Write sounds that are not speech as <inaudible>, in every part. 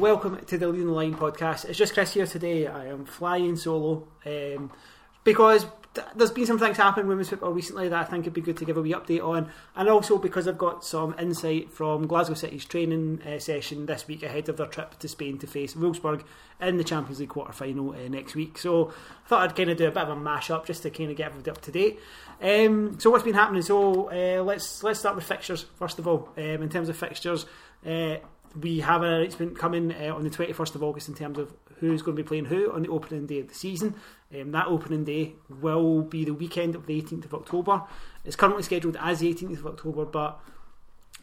Welcome to the Leading the Line podcast. It's just Chris here today. I am flying solo um, because th- there's been some things happening in women's football recently that I think it'd be good to give a wee update on, and also because I've got some insight from Glasgow City's training uh, session this week ahead of their trip to Spain to face Wolfsburg in the Champions League quarter final uh, next week. So I thought I'd kind of do a bit of a mash up just to kind of get everybody up to date. Um, so what's been happening? So uh, let's let's start with fixtures first of all. Um, in terms of fixtures. We have an announcement coming uh, on the 21st of August in terms of who's going to be playing who on the opening day of the season. Um, that opening day will be the weekend of the 18th of October. It's currently scheduled as the 18th of October, but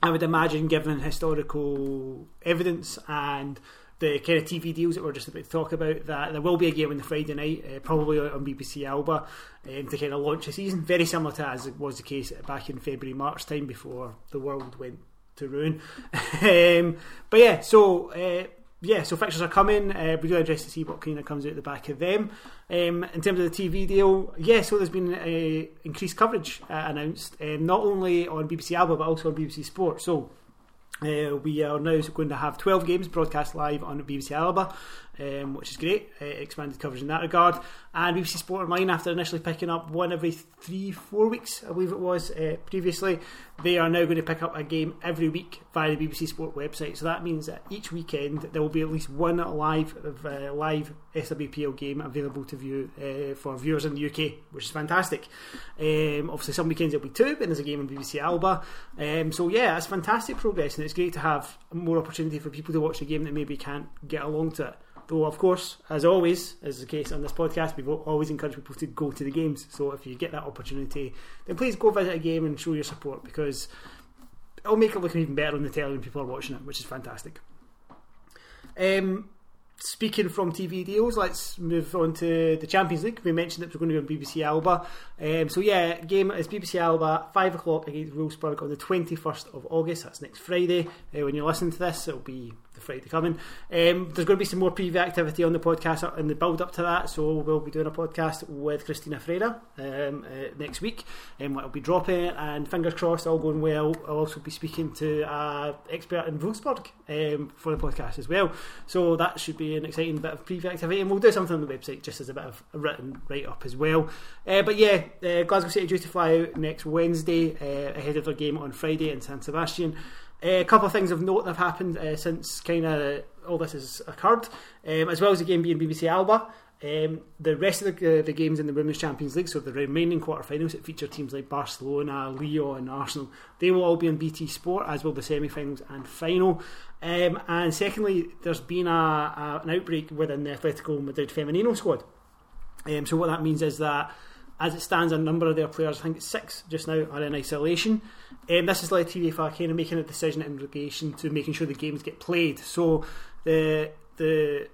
I would imagine, given historical evidence and the kind of TV deals that we're just about to talk about, that there will be a game on the Friday night, uh, probably on BBC Alba, um, to kind of launch the season. Very similar to as it was the case back in February, March time before the world went to ruin. <laughs> um, but yeah, so uh, yeah, so fixtures are coming. Uh, we're interested to see what kind of comes out the back of them. Um, in terms of the TV deal, yeah, so there's been uh, increased coverage uh, announced, um, not only on BBC Alba but also on BBC Sport. So. Uh, we are now going to have 12 games broadcast live on BBC Alba, um, which is great. Uh, expanded coverage in that regard. And BBC Sport Online, after initially picking up one every three, four weeks, I believe it was uh, previously, they are now going to pick up a game every week via the BBC Sport website. So that means that each weekend there will be at least one live uh, live SWPL game available to view uh, for viewers in the UK, which is fantastic. Um, obviously, some weekends it'll be two, and there's a game on BBC Alba. Um, so yeah, it's fantastic progress, and it's great to have more opportunity for people to watch the game that maybe can't get along to it. Though, of course, as always, as the case on this podcast, we always encourage people to go to the games. So if you get that opportunity, then please go visit a game and show your support because it'll make it look even better on the telly when people are watching it, which is fantastic. Um, speaking from TV deals, let's move on to the Champions League. We mentioned that we're going to be on BBC Alba. Um, so yeah, game is BBC Alba, 5 o'clock against Wolfsburg on the 21st of August. That's next Friday. Uh, when you listen to this, it'll be the Friday coming. Um, there's going to be some more preview activity on the podcast in the build up to that. So we'll be doing a podcast with Christina Freire um, uh, next week. Um, will be dropping and fingers crossed, all going well. I'll also be speaking to an expert in Wolfsburg um, for the podcast as well. So that should be an exciting bit of preview activity, and we'll do something on the website just as a bit of a written write up as well. Uh, but yeah, uh, Glasgow City due to fly out next Wednesday uh, ahead of their game on Friday in San Sebastian. Uh, a couple of things of note that have happened uh, since kind of all this has occurred, um, as well as the game being BBC Alba. Um, the rest of the, uh, the games in the Women's Champions League, so the remaining quarterfinals that feature teams like Barcelona, Lyon, and Arsenal, they will all be on BT Sport, as will the semi-finals and final. Um, and secondly, there's been a, a, an outbreak within the Atletico Madrid Femenino squad. Um, so what that means is that as it stands, a number of their players, I think it's six just now, are in isolation. Um, this has led to UEFA kind of making a decision in relation to making sure the games get played. So the the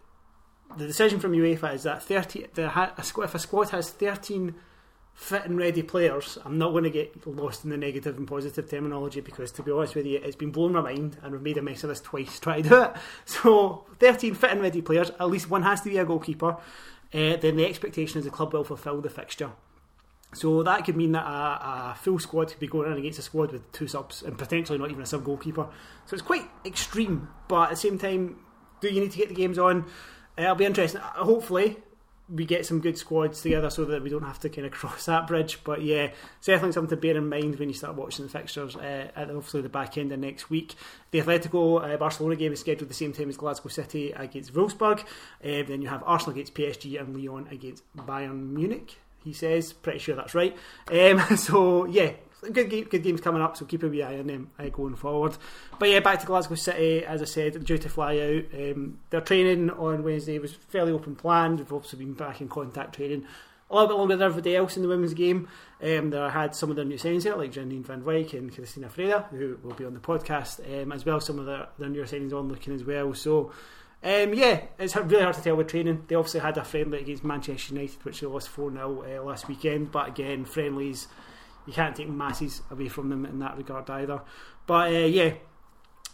the decision from UEFA is that thirty the if a squad has thirteen fit and ready players, I'm not going to get lost in the negative and positive terminology because, to be honest with you, it's been blowing my mind and we've made a mess of this twice <laughs> trying to do it. So, 13 fit and ready players, at least one has to be a goalkeeper. Uh, then the expectation is the club will fulfil the fixture. So that could mean that a, a, full squad could be going in against a squad with two subs and potentially not even a sub goalkeeper. So it's quite extreme, but at the same time, do you need to get the games on? Uh, it'll be interesting. Hopefully, we get some good squads together so that we don't have to kind of <laughs> cross that bridge. But yeah, definitely something to bear in mind when you start watching the fixtures uh, at hopefully the back end of next week. The Atletico uh, Barcelona game is scheduled the same time as Glasgow City against Wolfsburg. Uh, then you have Arsenal against PSG and Lyon against Bayern Munich he says. Pretty sure that's right. Um, <laughs> so yeah, good game, good games coming up. So keep a wee eye on them uh, going forward. But yeah, back to Glasgow City. As I said, due to fly out. Um, their training on Wednesday was fairly open planned. We've obviously been back in contact training. A little bit longer than everybody else in the women's game. Um, there had some of their new signings there, like Janine van Wyk and Christina Freire, who will be on the podcast, um, as well as some of their, their new signings on looking as well. So um, yeah, it's really hard to tell with training. They obviously had a friendly against Manchester United, which they lost 4 0 uh, last weekend. But again, friendlies, you can't take masses away from them in that regard either. But uh, yeah,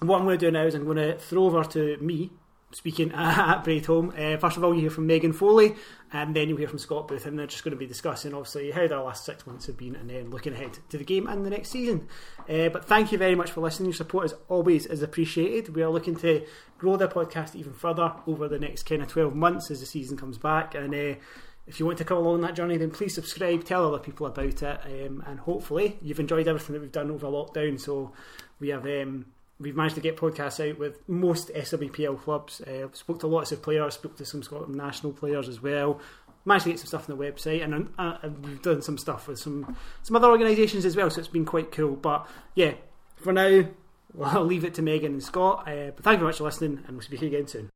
what I'm going to do now is I'm going to throw over to me speaking <laughs> at Braidholm. Uh, first of all, you hear from Megan Foley, and then you'll hear from Scott Booth, and they're just going to be discussing, obviously, how their last six months have been, and then looking ahead to the game and the next season. Uh, but thank you very much for listening. Your support, as always, is appreciated. We are looking to grow the podcast even further over the next kind of 12 months as the season comes back, and uh, if you want to come along on that journey, then please subscribe, tell other people about it, um, and hopefully you've enjoyed everything that we've done over lockdown. So we have um, we've managed to get podcasts out with most SWPL clubs. Uh, spoke to lots of players, spoke to some Scotland national players as well. Managed to get some stuff on the website, and uh, we've done some stuff with some some other organisations as well. So it's been quite cool. But yeah, for now, <laughs> I'll leave it to Megan and Scott. Uh, but thank you very much for listening, and we'll speak again soon.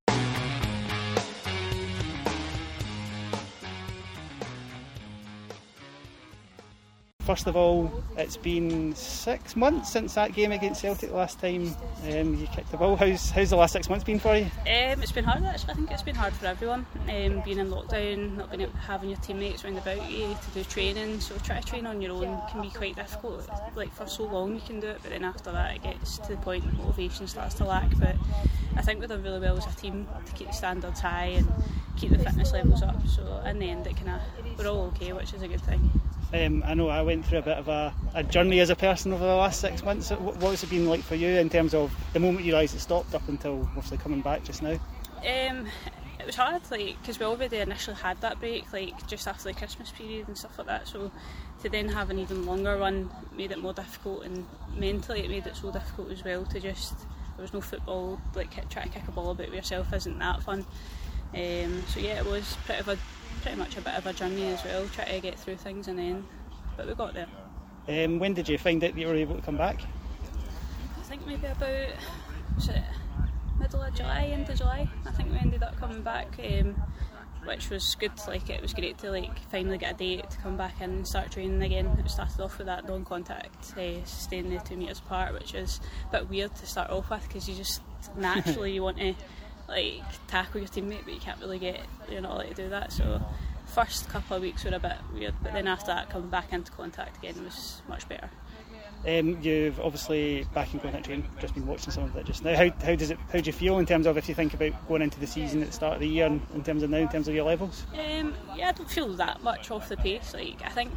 First of all, it's been six months since that game against Celtic last time um, you kicked the ball. How's how's the last six months been for you? Um, it's been hard actually. I think it's been hard for everyone. Um, being in lockdown, not being having your teammates around about you to do training. So try to train on your own can be quite difficult. Like for so long you can do it, but then after that it gets to the point where motivation starts to lack. But I think we've done really well as a team to keep the standards high and keep the fitness levels up. So in the end, it kind of we're all okay, which is a good thing. Um, I know I went through a bit of a, a, journey as a person over the last six months. What, has it been like for you in terms of the moment you realised it stopped up until obviously coming back just now? Um, it was hard, like because we already initially had that break, like just after the Christmas period and stuff like that. So to then have an even longer one made it more difficult, and mentally it made it so difficult as well to just there was no football. Like trying to kick a ball about yourself isn't that fun. Um, so yeah, it was pretty of a pretty much a bit of a journey as well, trying to get through things and then, but we got there. Um, when did you find out that you were able to come back? I think maybe about was it middle of July, end of July. I think we ended up coming back, um, which was good. Like it was great to like finally get a date to come back in and start training again. It started off with that non-contact, uh, staying the two meters apart, which was a bit weird to start off with because you just naturally you want to like tackle your teammate, but you can't really get you're not allowed to do that. So first couple of weeks were a bit weird, but then after that, coming back into contact again was much better. Um, you've obviously back in contact training, just been watching some of that just now. How, how does it? How do you feel in terms of if you think about going into the season at the start of the year, and in terms of now, in terms of your levels? Um, yeah, I don't feel that much off the pace. Like I think,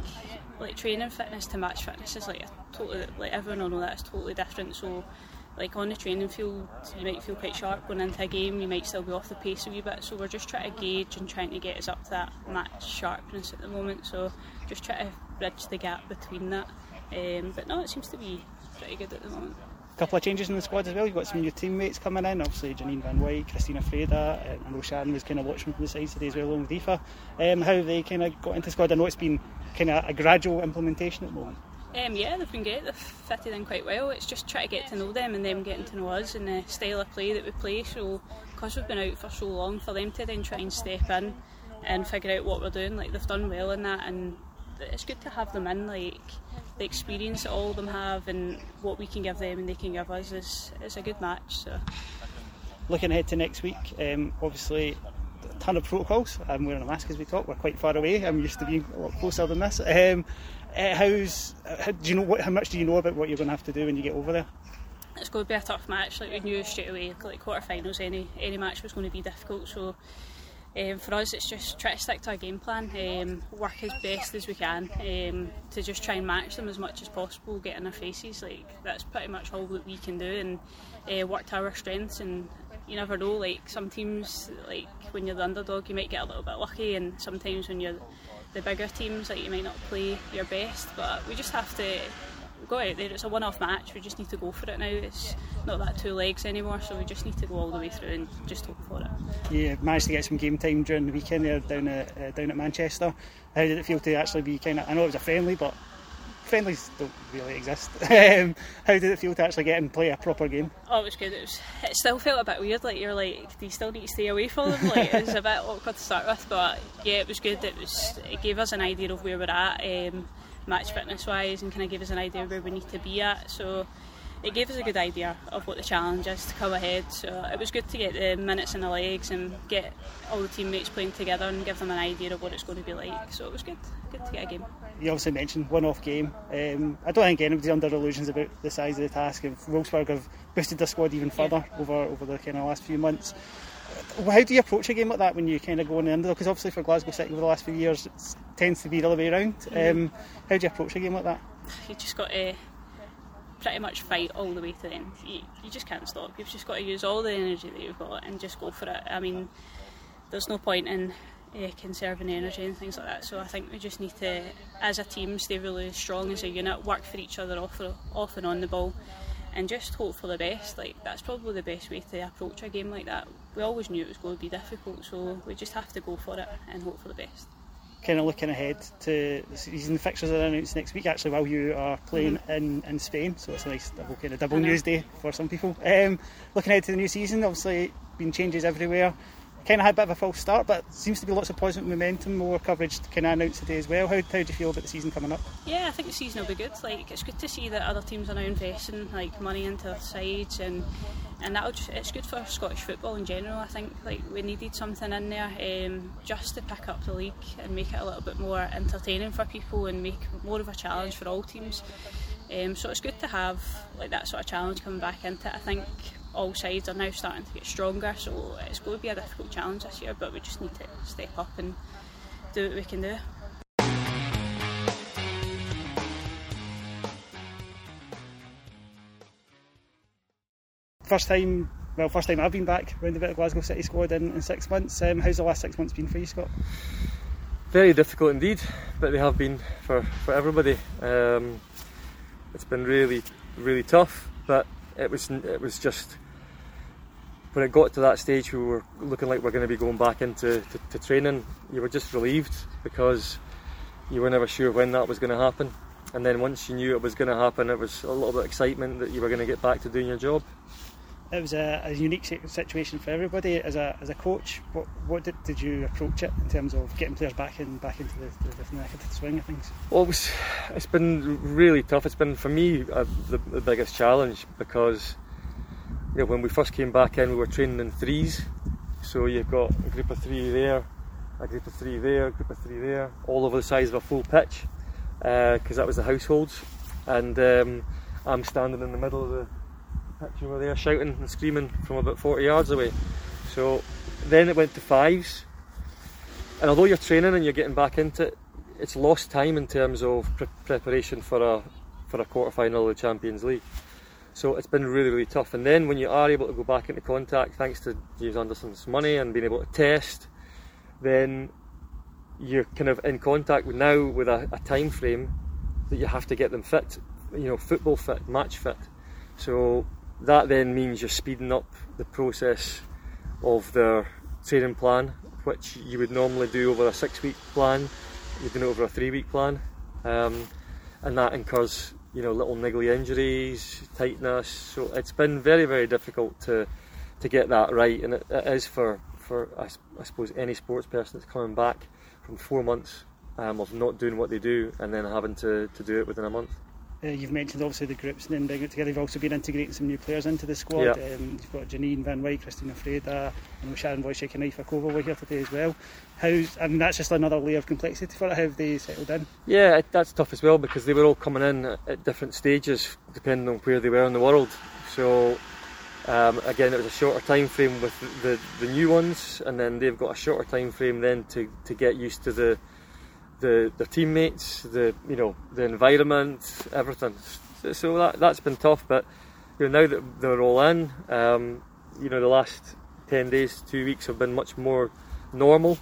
like training fitness to match fitness is like a totally like everyone will know that it's totally different. So like on the training field, you might feel quite sharp going into a game. You might still be off the pace a wee bit. So we're just trying to gauge and trying to get us up to that match sharpness at the moment. So just try to bridge the gap between that. Um, but no, it seems to be pretty good at the moment. A couple of changes in the squad as well. You've got some new teammates coming in. Obviously, Janine Van Wyk, Christina Freire. Uh, I know Sharon was kind of watching from the side today as well, along with Aoife. Um, how they kind of got into the squad? I know it's been kind of a gradual implementation at the moment. Um, yeah, they've been great. They've fitted in quite well. It's just trying to get to know them and them getting to know us and the style of play that we play. So, because we've been out for so long, for them to then try and step in and figure out what we're doing, like they've done well in that, and it's good to have them in. Like the experience that all of them have and what we can give them and they can give us is is a good match. So. Looking ahead to next week, um, obviously ton of protocols. I'm wearing a mask as we talk. We're quite far away. I'm used to being a lot closer than this. Um, uh, how's how, do you know what? How much do you know about what you're going to have to do when you get over there? It's going to be a tough match. Like we knew straight away, like quarterfinals, any any match was going to be difficult. So. Um, for us, it's just try to stick to our game plan, um, work as best as we can um, to just try and match them as much as possible, get in their faces. Like that's pretty much all that we can do, and uh, work to our strengths. And you never know. Like some teams, like when you're the underdog, you might get a little bit lucky, and sometimes when you're the bigger teams, like you might not play your best, but we just have to go out there. It's a one-off match. We just need to go for it now. It's not that two legs anymore, so we just need to go all the way through and just hope for it. Yeah, managed to get some game time during the weekend there down at uh, down at Manchester. How did it feel to actually be kind of? I know it was a friendly, but friendlies don't really exist. <laughs> um, how did it feel to actually get and play a proper game? Oh, it was good. It was. It still felt a bit weird. Like you're like, do you still need to stay away from them? Like it was a bit awkward to start with, but yeah, it was good. It was. It gave us an idea of where we're at, um, match fitness wise, and kind of gave us an idea of where we need to be at. So it gave us a good idea of what the challenge is to come ahead. So it was good to get the minutes in the legs and get all the teammates playing together and give them an idea of what it's going to be like. So it was good, good to get a game. You obviously mentioned one-off game. Um, I don't think anybody's under illusions about the size of the task. If Wolfsburg have boosted their squad even further yeah. over over the kind of last few months. how do you approach a game like that when you kind of go on the underdog? Because obviously for Glasgow City over the last few years, it tends to be the other way around. Mm-hmm. Um, how do you approach a game like that? You just got to pretty much fight all the way to the end. You, you just can't stop. You've just got to use all the energy that you've got and just go for it. I mean, there's no point in uh, conserving energy and things like that. So I think we just need to, as a team, stay really strong as a unit, work for each other off, off and on the ball, and just hope for the best. Like that's probably the best way to approach a game like that. We always knew it was going to be difficult, so we just have to go for it and hope for the best kind of looking ahead to the season. The fixtures are announced next week, actually, while you are playing mm-hmm. in, in Spain. So it's a nice double kind of double news day for some people. Um, looking ahead to the new season, obviously, been changes everywhere kind of had a bit of a false start, but seems to be lots of positive momentum. More coverage kind of announced today as well. How, how do you feel about the season coming up? Yeah, I think the season will be good. Like it's good to see that other teams are now investing like money into their sides and and that'll just it's good for Scottish football in general. I think like we needed something in there um, just to pick up the league and make it a little bit more entertaining for people and make more of a challenge for all teams. Um, so it's good to have like that sort of challenge coming back into it. I think all sides are now starting to get stronger, so it's going to be a difficult challenge this year, but we just need to step up and do what we can do. First time, well, first time I've been back around the bit of Glasgow City squad in, in six months. Um, how's the last six months been for you, Scott? Very difficult indeed, but they have been for, for everybody. Um, it's been really, really tough, but it was it was just when it got to that stage we were looking like we are going to be going back into to, to training, you were just relieved because you were never sure when that was going to happen. And then once you knew it was going to happen, it was a little bit of excitement that you were going to get back to doing your job. It was a, a unique situation for everybody. As a, as a coach, what, what did, did you approach it in terms of getting players back in back into the, the, the, the swing of things? Well, it was, it's been really tough. It's been for me uh, the, the biggest challenge because you know, when we first came back in, we were training in threes. So you've got a group of three there, a group of three there, a group of three there, all over the size of a full pitch, because uh, that was the households. And um, I'm standing in the middle of the pitch over there, shouting and screaming from about 40 yards away. So then it went to fives. And although you're training and you're getting back into it, it's lost time in terms of pre- preparation for a for a quarter final of the Champions League. So it's been really, really tough. And then when you are able to go back into contact, thanks to James Anderson's money and being able to test, then you're kind of in contact with now with a, a time frame that you have to get them fit, you know, football fit, match fit. So that then means you're speeding up the process of their training plan, which you would normally do over a six-week plan. You're doing it over a three-week plan, um, and that incurs you know, little niggly injuries, tightness. So it's been very, very difficult to to get that right, and it, it is for for I, I, suppose any sports person that's coming back from four months um, of not doing what they do and then having to, to do it within a month. Uh, you've mentioned obviously the groups and then bringing it together. You've also been integrating some new players into the squad. Yep. Um, you've got Janine Van Wyk, Christina Freire, and Sharon Wojcik and Aoife Kova were here today as well. How's, I mean, that's just another layer of complexity for it. How have they settled in? Yeah, that's tough as well because they were all coming in at different stages depending on where they were in the world. So um, again, it was a shorter time frame with the, the, the new ones, and then they've got a shorter time frame then to, to get used to the the the teammates, the you know the environment, everything. So that that's been tough, but you know now that they're all in, um, you know the last ten days, two weeks have been much more normal.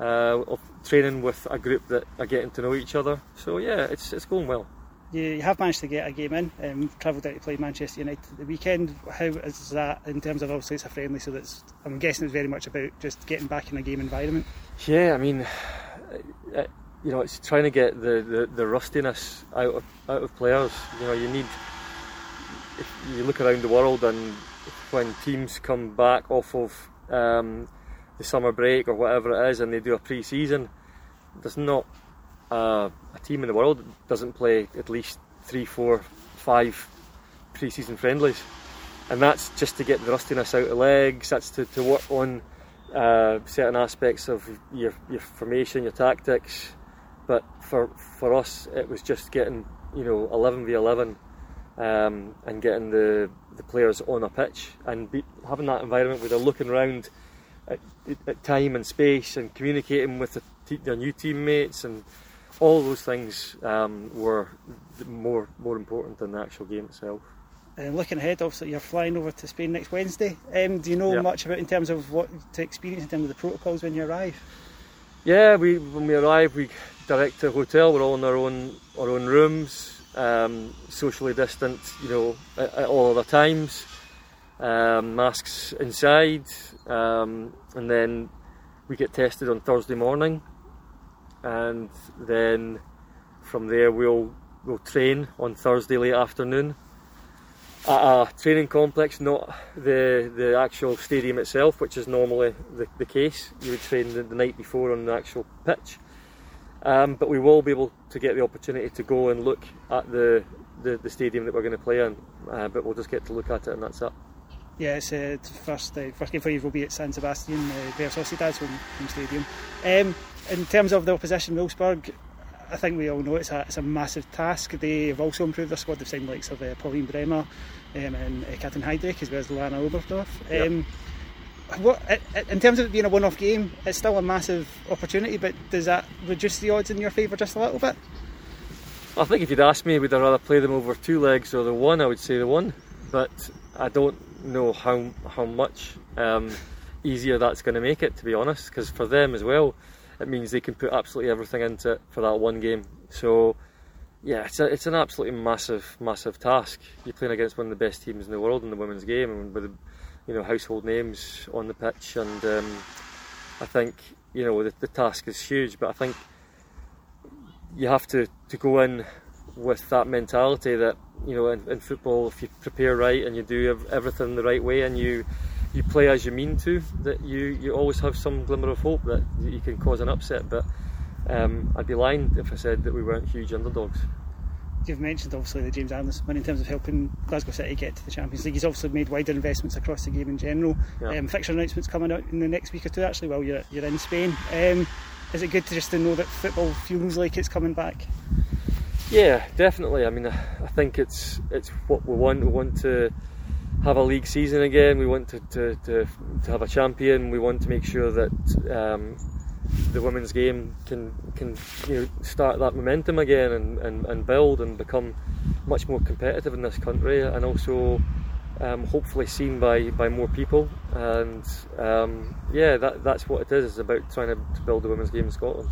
Uh, of training with a group that are getting to know each other. So yeah, it's it's going well. You have managed to get a game in. Um, travelled out to play Manchester United the weekend. How is that in terms of obviously it's a friendly, so that's I'm guessing it's very much about just getting back in a game environment. Yeah, I mean, you know, it's trying to get the, the, the rustiness out of out of players. You know, you need. If you look around the world and when teams come back off of um, the summer break or whatever it is, and they do a pre-season, there's not uh, a team in the world that doesn't play at least three, four, five pre-season friendlies, and that's just to get the rustiness out of legs. That's to, to work on uh, certain aspects of your your formation, your tactics, but for for us, it was just getting you know 11 v 11 um, and getting the the players on a pitch and be, having that environment where they're looking around at, at time and space and communicating with the, their new teammates and all those things um, were more more important than the actual game itself. Um, looking ahead, obviously you're flying over to Spain next Wednesday. Um, do you know much about in terms of what to experience in terms of the protocols when you arrive? Yeah, we when we arrive, we direct to hotel. We're all in our own our own rooms, um, socially distant, you know, at, at all other times. Um, masks inside, um, and then we get tested on Thursday morning, and then from there we'll we'll train on Thursday late afternoon at a training complex, not the the actual stadium itself, which is normally the, the case. You would train the, the night before on the actual pitch. Um, but we will be able to get the opportunity to go and look at the, the, the stadium that we're going to play in, uh, but we'll just get to look at it and that's it. Yeah, it's uh, first uh, first game for you will be at San Sebastian, uh, Real Sociedad's home, home stadium. Um, in terms of the opposition, Wolfsburg, I think we all know it's a, it's a massive task. They have also improved their squad. They've signed likes of uh, Pauline Bremer um, and uh, Kathrin Hendrich as well as Lena Oberdorf. Um, yep. What, in terms of it being a one-off game, it's still a massive opportunity. But does that reduce the odds in your favour just a little bit? I think if you'd asked me, would I rather play them over two legs or the one? I would say the one. But I don't know how how much um, easier that's going to make it. To be honest, because for them as well, it means they can put absolutely everything into it for that one game. So yeah, it's a, it's an absolutely massive, massive task. You're playing against one of the best teams in the world in the women's game, and with you know household names on the pitch. And um, I think you know the, the, task is huge, but I think you have to, to go in with that mentality that you know in, in football, if you prepare right and you do everything the right way, and you you play as you mean to, that you, you always have some glimmer of hope that you can cause an upset. But um, I'd be lying if I said that we weren't huge underdogs. You've mentioned obviously the James Anderson in terms of helping Glasgow City get to the Champions League. He's obviously made wider investments across the game in general. Yeah. Um, fixture announcements coming out in the next week or two actually while you're, you're in Spain. Um, is it good to just to know that football feels like it's coming back? Yeah, definitely. I mean, I think it's it's what we want. We want to have a league season again. We want to, to, to, to have a champion. We want to make sure that um, the women's game can can you know, start that momentum again and, and, and build and become much more competitive in this country and also um, hopefully seen by, by more people. And um, yeah, that, that's what it is. It's about trying to, to build the women's game in Scotland.